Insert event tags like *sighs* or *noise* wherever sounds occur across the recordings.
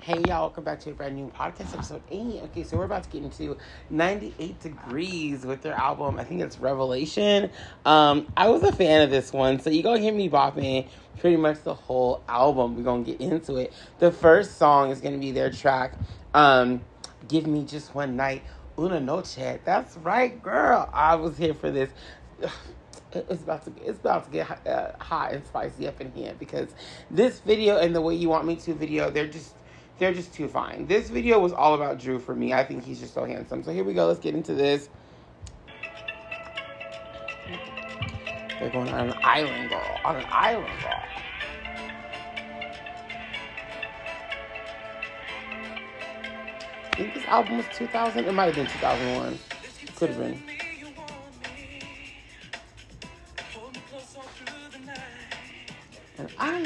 Hey y'all, welcome back to a brand new podcast episode 8. Okay, so we're about to get into 98 Degrees with their album. I think it's Revelation. Um, I was a fan of this one, so you're gonna hear me bopping pretty much the whole album. We're gonna get into it. The first song is gonna be their track, um, Give Me Just One Night, Una Noche. That's right, girl. I was here for this. *sighs* it's about to it's about to get uh, hot and spicy up in here because this video and the way you want me to video they're just they're just too fine. This video was all about Drew for me. I think he's just so handsome. So here we go. Let's get into this. They're going on an island, girl. On an island, girl. I think this album was 2000. It might have been 2001. Could have been. And I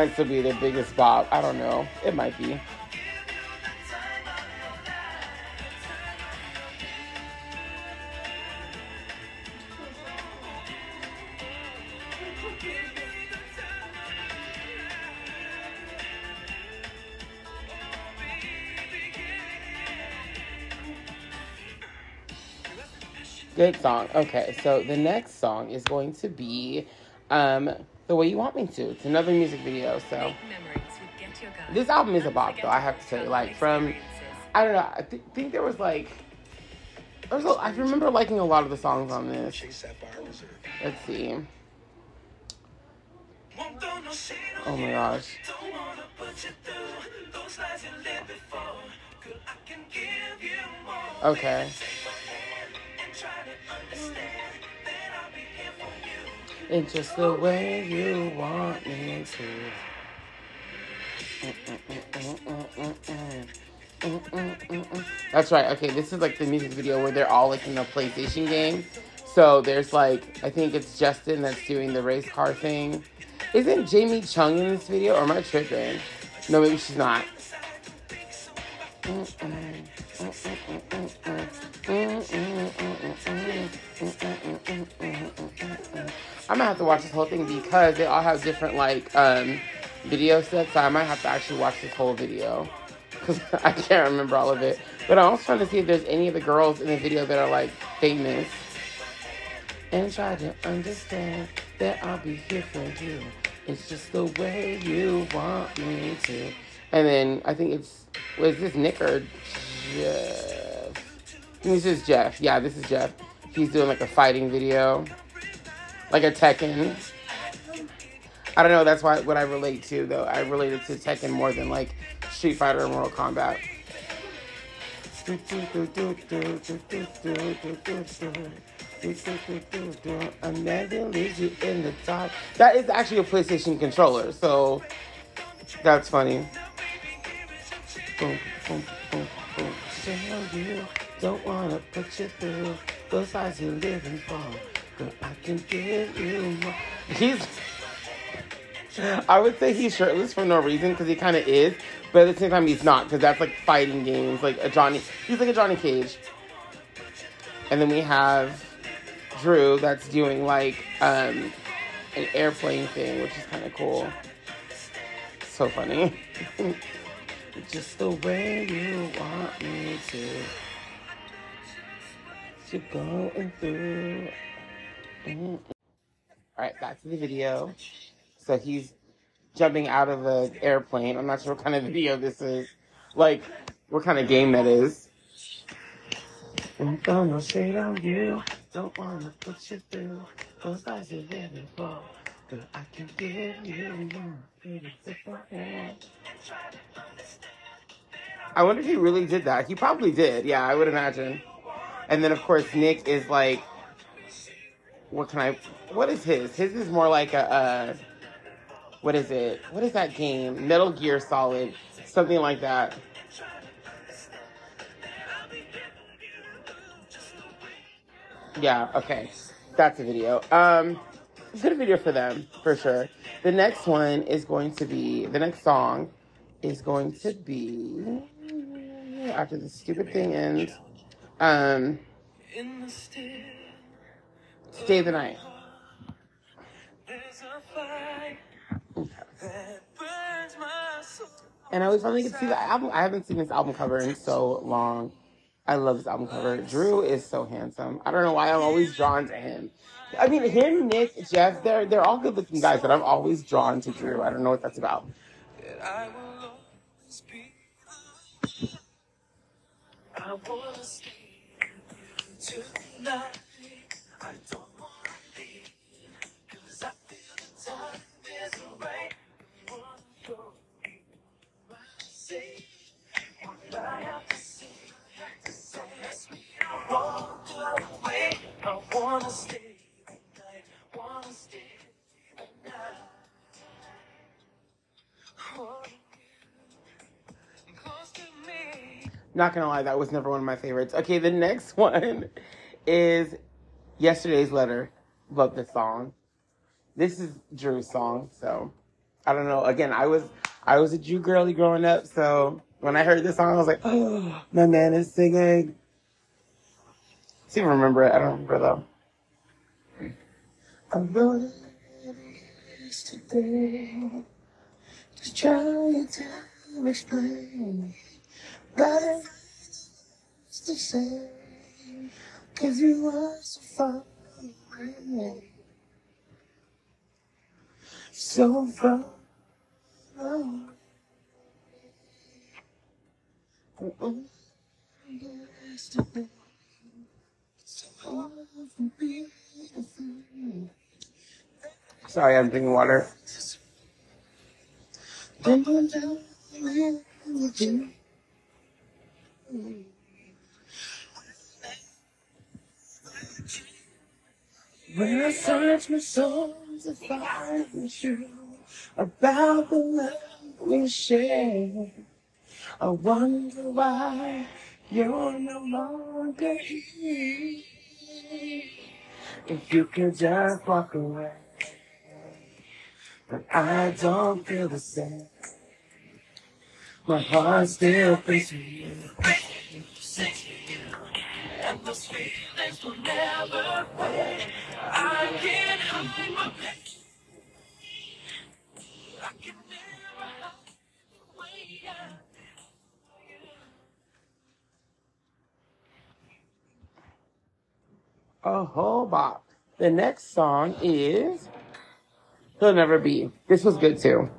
Might still be their biggest bop. I don't know. It might be. Good song. Okay, so the next song is going to be um, The Way You Want Me to. It's another music video, so. This album is a bop, though, I have to say. Like, from, I don't know, I th- think there was like, there was a, I remember liking a lot of the songs on this. Let's see. Oh my gosh. Okay. It's just the way you want me to. That's right. Okay, this is like the music video where they're all like in a PlayStation game. So there's like, I think it's Justin that's doing the race car thing. Isn't Jamie Chung in this video, or am I tripping? No, maybe she's not. I'm gonna have to watch this whole thing because they all have different like um, video sets. So I might have to actually watch this whole video because *laughs* I can't remember all of it. But I'm also trying to see if there's any of the girls in the video that are like famous. And try to understand that I'll be here for you. It's just the way you want me to. And then I think it's was this Nick or Jeff? This is Jeff. Yeah, this is Jeff. He's doing like a fighting video like a Tekken. I don't know. That's why what I relate to though. I related to Tekken more than like Street Fighter or Mortal Kombat. That is actually a PlayStation controller, so that's funny. Boom, boom, boom, boom. you don't wanna put you through those lies you're living for. I can give you more. He's. I would say he's shirtless for no reason because he kind of is, but at the same time he's not because that's like fighting games, like a Johnny. He's like a Johnny Cage. And then we have Drew that's doing like um, an airplane thing, which is kind of cool. So funny. *laughs* Just the way you want me to. You're going through. Mm-hmm. All right, back to the video. So he's jumping out of an airplane. I'm not sure what kind of video this is. Like, what kind of game that is. I'm gonna shade on you. Don't wanna put you through those eyes you're living for. But I can give you more. I wonder if he really did that. He probably did. Yeah, I would imagine. And then, of course, Nick is like what can I? What is his? His is more like a. what is it? What is that game? Metal Gear Solid, something like that. Yeah, okay. That's a video. Um, good video for them, for sure. The next one is going to be, the next song is going to be, after the stupid thing ends, um, Stay the Night. And I was finally get to see the album. I haven't seen this album cover in so long. I love this album cover. Drew is so handsome. I don't know why I'm always drawn to him. I mean, him, Nick, Jeff, they're they're all good looking guys, but I'm always drawn to Drew. I don't know what that's about tonight. I don't wanna leave, cause I feel the time is right. What I have to say? Cause I wanna stay. Not gonna lie, that was never one of my favorites. Okay, the next *laughs* one is Yesterday's Letter. Love this song. This is Drew's song, so I don't know. Again, I was I was a Drew girly growing up, so when I heard this song, I was like, oh, my man is singing. I remember it. I don't remember though. I wrote it yesterday, just trying to explain, but it's the same, cause you are so far away, so far away. Yesterday. Sorry, I'm drinking water. When I search my soul to find the truth about the love we share, I wonder why you're no longer here. If you could just walk away, but I don't feel the same. My heart still beats for you. And those feelings will never fade. I can't the whole bop. The next song is He'll Never Be. This was good too.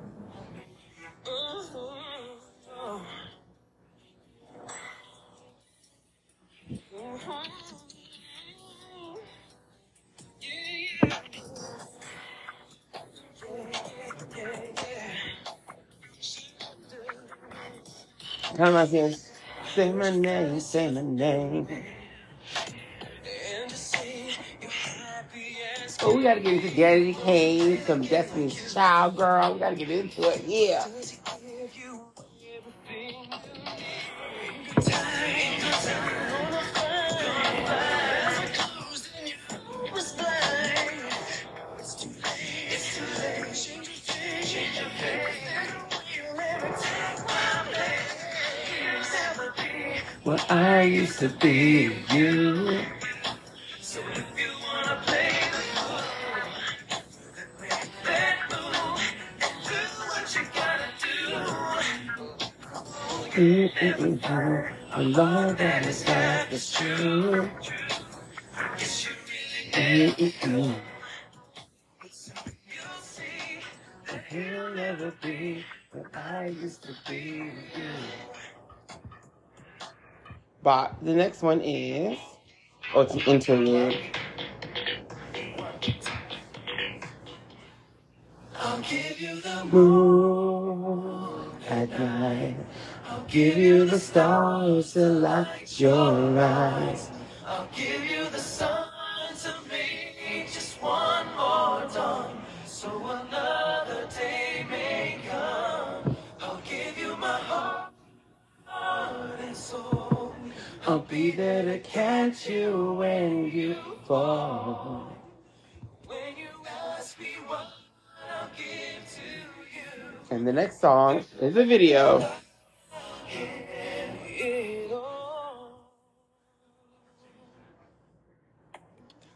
Come on, sing. Say my name, say my name. Oh, we gotta get into Danity Kane, some Destiny's Child girl. We gotta get into it. Yeah. I used to be, you. So if you wanna play the fool, then play that fool and do what you gotta do. It didn't hurt. A love that is life is true. I guess you really did. Mm-mm-mm. He'll never be what I used to be with you. But the next one is, oh, it's an interlude. I'll give you the moon at night. I'll give you the stars to light your eyes. I'll give you be there to catch you when you fall. And the next song is a video.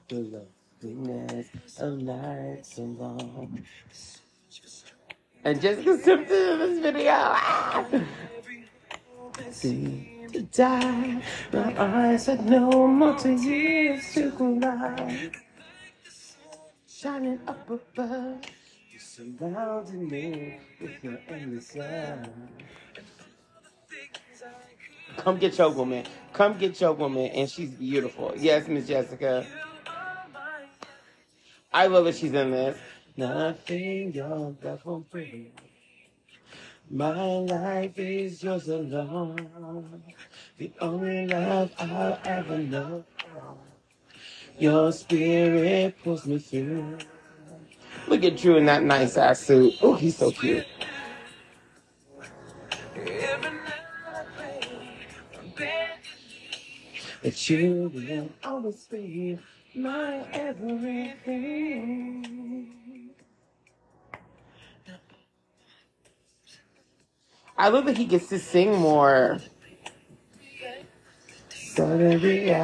The loveliness of nights so long. And Jessica Simpson in this video. Ah! See to die. My eyes had no more to years to collide. Shining up above, you surrounded me with your endless love. Come get your woman. Come get your woman, and she's beautiful. Yes, Miss Jessica. I love that she's in this. Nothing your love won't bring. My life is yours alone. The only love I'll ever know. Your spirit pulls me through. Look at Drew in that nice ass suit. Oh, he's so cute. That you will always be my everything. I love that he gets to sing more. For the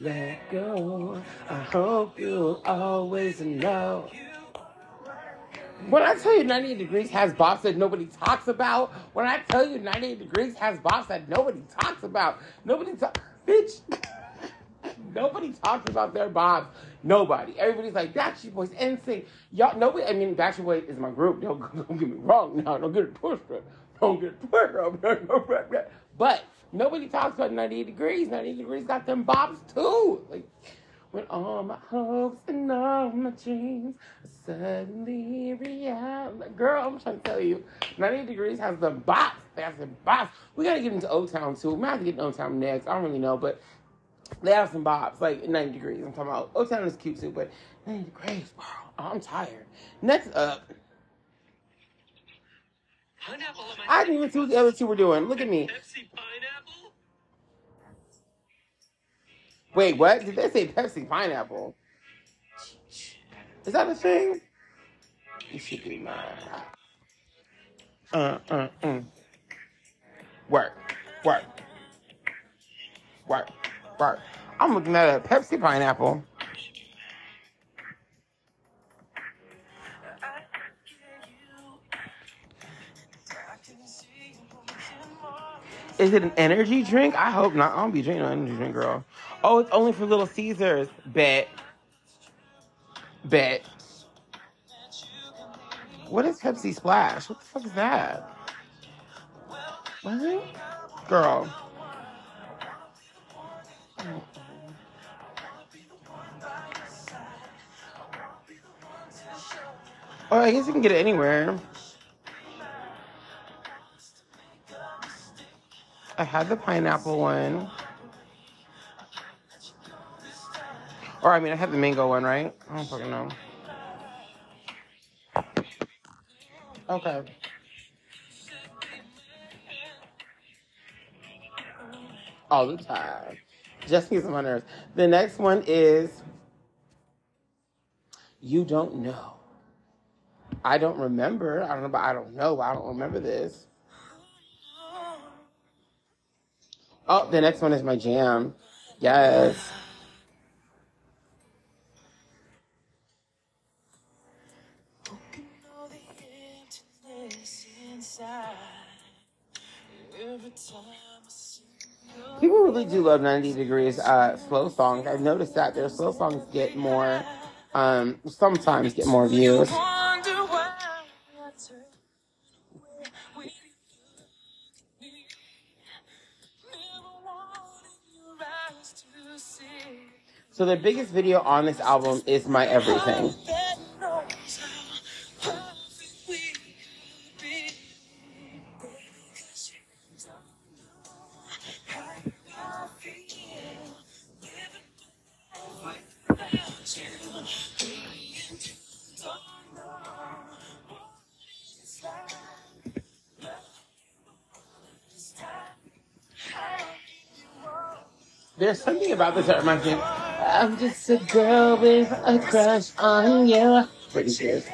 let go. I hope you'll always know. When I tell you 98 Degrees has bops that nobody talks about, when I tell you 98 Degrees has bops that nobody talks about, nobody talks, bitch, *laughs* nobody talks about their bops. Nobody. Everybody's like, Backstreet Boys, NSYNC. Y'all, nobody, I mean, Backstreet Boys is my group. Don't, *laughs* don't get me wrong now. Don't get it twisted. Don't get it twisted. *laughs* But nobody talks about 98 Degrees. 98 Degrees got them bops too. Like, when all my hopes and all my dreams suddenly real. Girl, I'm trying to tell you, 90 Degrees has the box. They have the box. We gotta get into O Town too. We might have to get into O Town next. I don't really know, but they have some bops, like 90 Degrees. I'm talking about O Town is cute too, but 90 Degrees, girl, I'm tired. Next up. I didn't even see what the other two were doing. Look at me. Wait, what? Did they say Pepsi pineapple? Is that a thing? You should be mine. Uh, uh, uh. Work, work, work, work. I'm looking at a Pepsi pineapple. Is it an energy drink? I hope not. I don't be drinking an energy drink, girl. Oh, it's only for Little Caesars. Bet. Bet. What is Pepsi Splash? What the fuck is that? What? Girl. Oh, I guess you can get it anywhere. I had the pineapple one. Or, I mean, I have the mango one, right? I don't fucking know. Okay. All the time. Just me some nerves. The next one is You Don't Know. I don't remember. I don't know, but I don't know. I don't remember this. Oh, the next one is my jam. Yes. People really do love 90 Degrees uh, slow songs. I've noticed that their slow songs get more, um, sometimes get more views. So the biggest video on this album is My Everything. There's something about this that reminds me. Of, I'm just a girl with a crush on you. Britney Spears.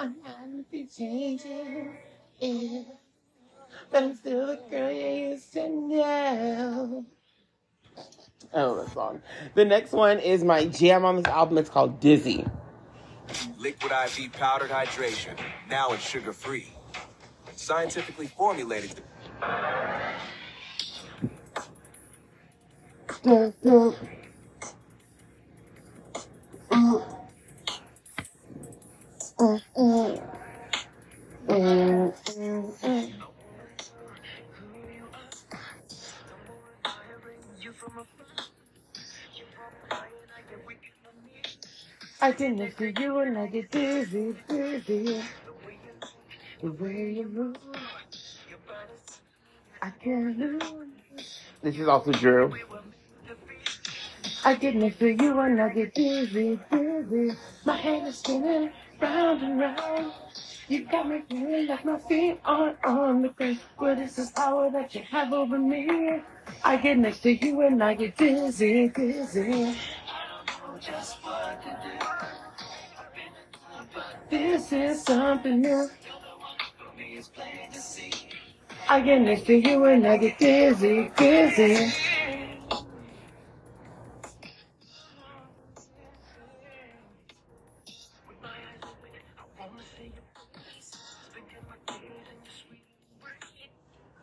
I'm not be changing, yeah. but I'm still the girl you used to know. Oh, that song. The next one is my jam on this album. It's called Dizzy. Liquid IV powdered hydration. Now it's sugar free. Scientifically formulated. I did it for you and I get dizzy, dizzy. The way you move, I can't lose. This is also Drew. I did it for you and I get dizzy, dizzy. My head is spinning round and round. You got me feeling like my feet aren't on the ground. What is this power that you have over me? I get next to you and I get dizzy, dizzy. This is something new. I get next to you and I get dizzy, dizzy.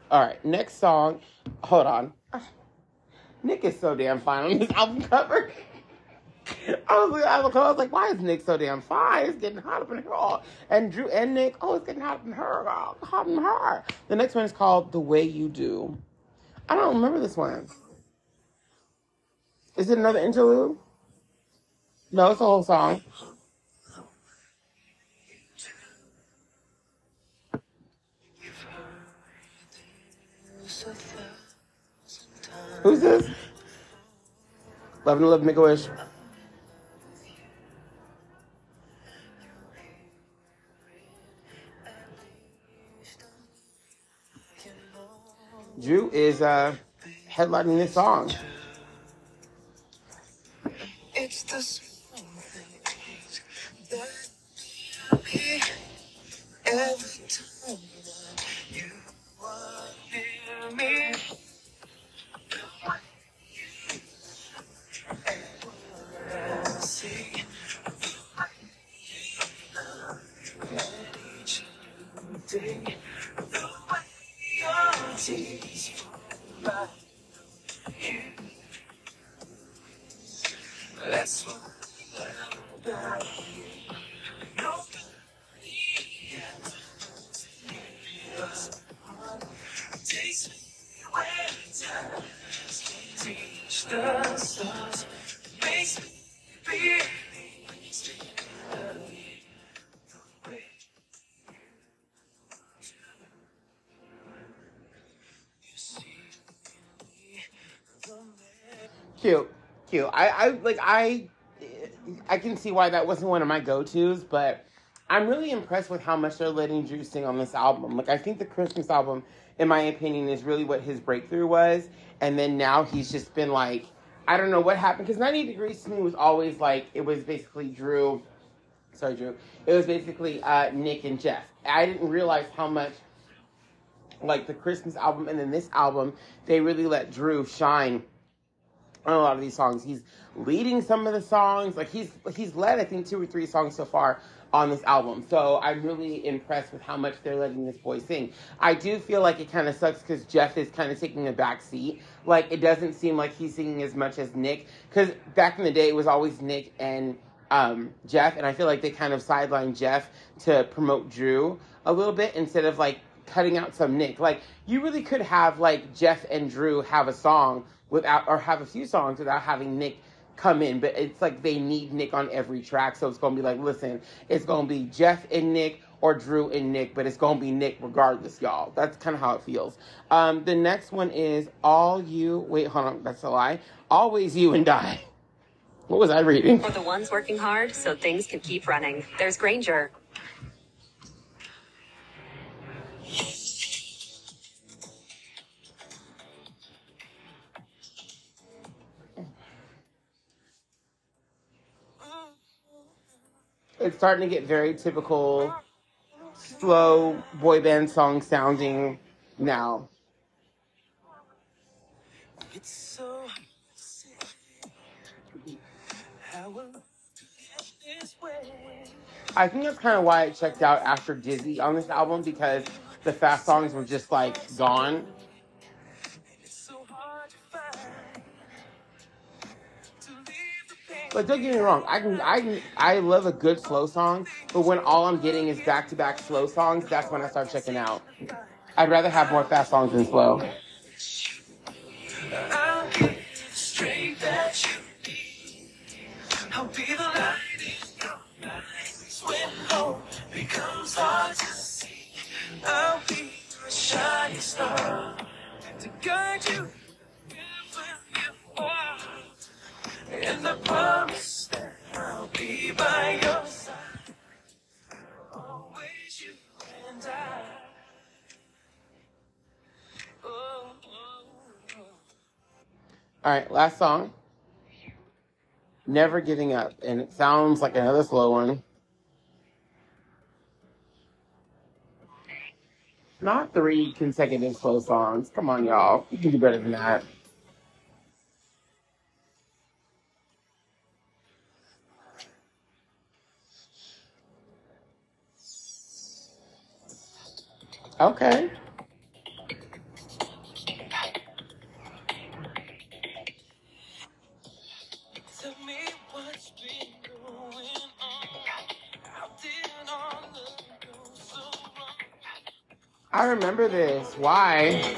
All right, next song. Hold on. Nick is so damn fine on this *laughs* album cover. I was, I was, I was like, why is Nick so damn fine? It's getting hot up in her. Oh, and Drew and Nick, oh, it's getting hot up in her. Oh, hot in her. The next one is called The Way You Do. I don't remember this one. Is it another interlude? No, it's a whole song. Who's this? Love and Love, Make a Wish. Drew is uh, headlining this song. It's the small things that every time Cute, cute. I, I like I, I can see why that wasn't one of my go-tos, but I'm really impressed with how much they're letting Drew sing on this album. Like I think the Christmas album, in my opinion, is really what his breakthrough was, and then now he's just been like, I don't know what happened because 90 Degrees to me was always like it was basically Drew. Sorry, Drew. It was basically uh, Nick and Jeff. I didn't realize how much like the Christmas album and then this album, they really let Drew shine on a lot of these songs. He's leading some of the songs. Like he's he's led I think two or three songs so far on this album. So I'm really impressed with how much they're letting this boy sing. I do feel like it kind of sucks because Jeff is kind of taking a back seat. Like it doesn't seem like he's singing as much as Nick. Because back in the day it was always Nick and um, Jeff, and I feel like they kind of sidelined Jeff to promote Drew a little bit instead of like cutting out some Nick. Like you really could have like Jeff and Drew have a song without or have a few songs without having Nick come in, but it's like they need Nick on every track. So it's gonna be like, listen, it's gonna be Jeff and Nick or Drew and Nick, but it's gonna be Nick regardless, y'all. That's kind of how it feels. Um, the next one is all you. Wait, hold on, that's a lie. Always you and I. What was I reading? For the ones working hard so things can keep running. There's Grainger. It's starting to get very typical slow boy band song sounding now. It's so I think that's kind of why I checked out after Dizzy on this album because the fast songs were just like gone. But don't get me wrong, I can I can, I love a good slow song, but when all I'm getting is back to back slow songs, that's when I start checking out. I'd rather have more fast songs than slow. To guide you All right, last song. Never Giving Up. And it sounds like another slow one. Not three consecutive slow songs. Come on, y'all. You can do better than that. Okay. Why?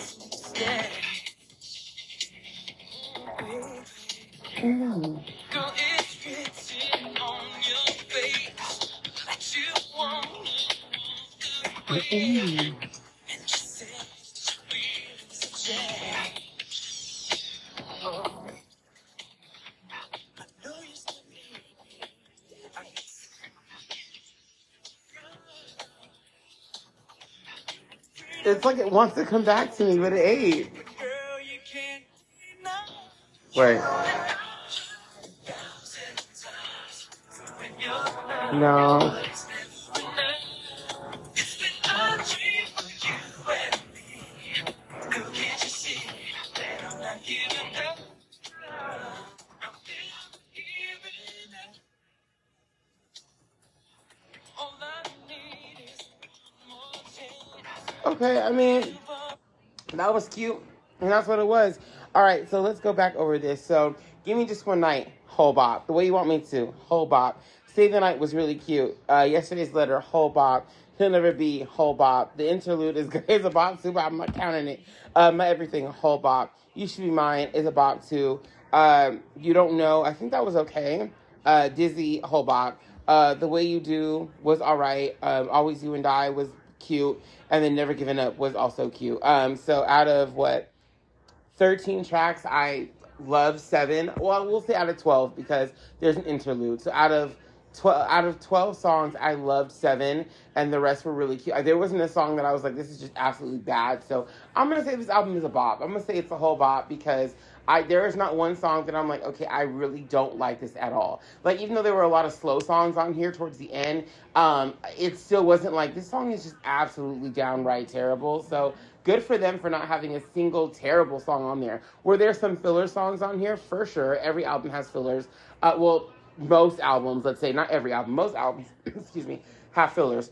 Wants to come back to me, but it ain't. Wait. No. Okay, I mean, that was cute. And that's what it was. All right, so let's go back over this. So, give me just one night, whole bop. The way you want me to, whole bop. Stay the Night was really cute. Uh, yesterday's letter, whole bop. He'll never be whole bop. The interlude is, *laughs* is a bop too, but I'm not counting it. Uh, my everything, whole bop. You should be mine is a bop too. Um, you don't know. I think that was okay. Uh, Dizzy, whole bop. Uh, the way you do was all right. Um, Always you and I was cute, and then Never Giving Up was also cute. Um, so out of what thirteen tracks, I love seven. Well, we'll say out of twelve because there's an interlude. So out of 12 out of 12 songs i loved seven and the rest were really cute there wasn't a song that i was like this is just absolutely bad so i'm gonna say this album is a bop i'm gonna say it's a whole bop because I there is not one song that I'm like, okay, I really don't like this at all. Like even though there were a lot of slow songs on here towards the end, um, it still wasn't like this song is just absolutely downright terrible. So good for them for not having a single terrible song on there. Were there some filler songs on here? For sure. Every album has fillers. Uh, well, most albums, let's say, not every album, most albums, *coughs* excuse me, have fillers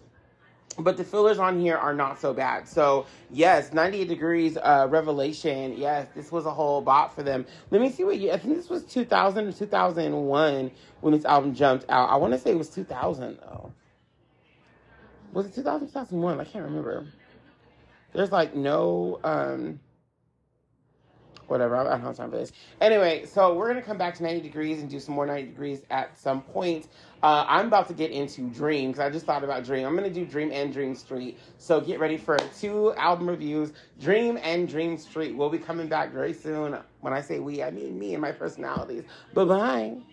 but the fillers on here are not so bad. So yes, 98 degrees uh, revelation. Yes, this was a whole bot for them. Let me see what you. I think this was 2000 or 2001 when this album jumped out. I want to say it was 2000 though. Was it 2000 2001? I can't remember. There's like no um whatever. I don't have time for this. Anyway, so we're gonna come back to 90 degrees and do some more 90 degrees at some point. Uh, I'm about to get into Dream because I just thought about Dream. I'm gonna do Dream and Dream Street. So get ready for two album reviews, Dream and Dream Street. We'll be coming back very soon. When I say we, I mean me and my personalities. Bye bye.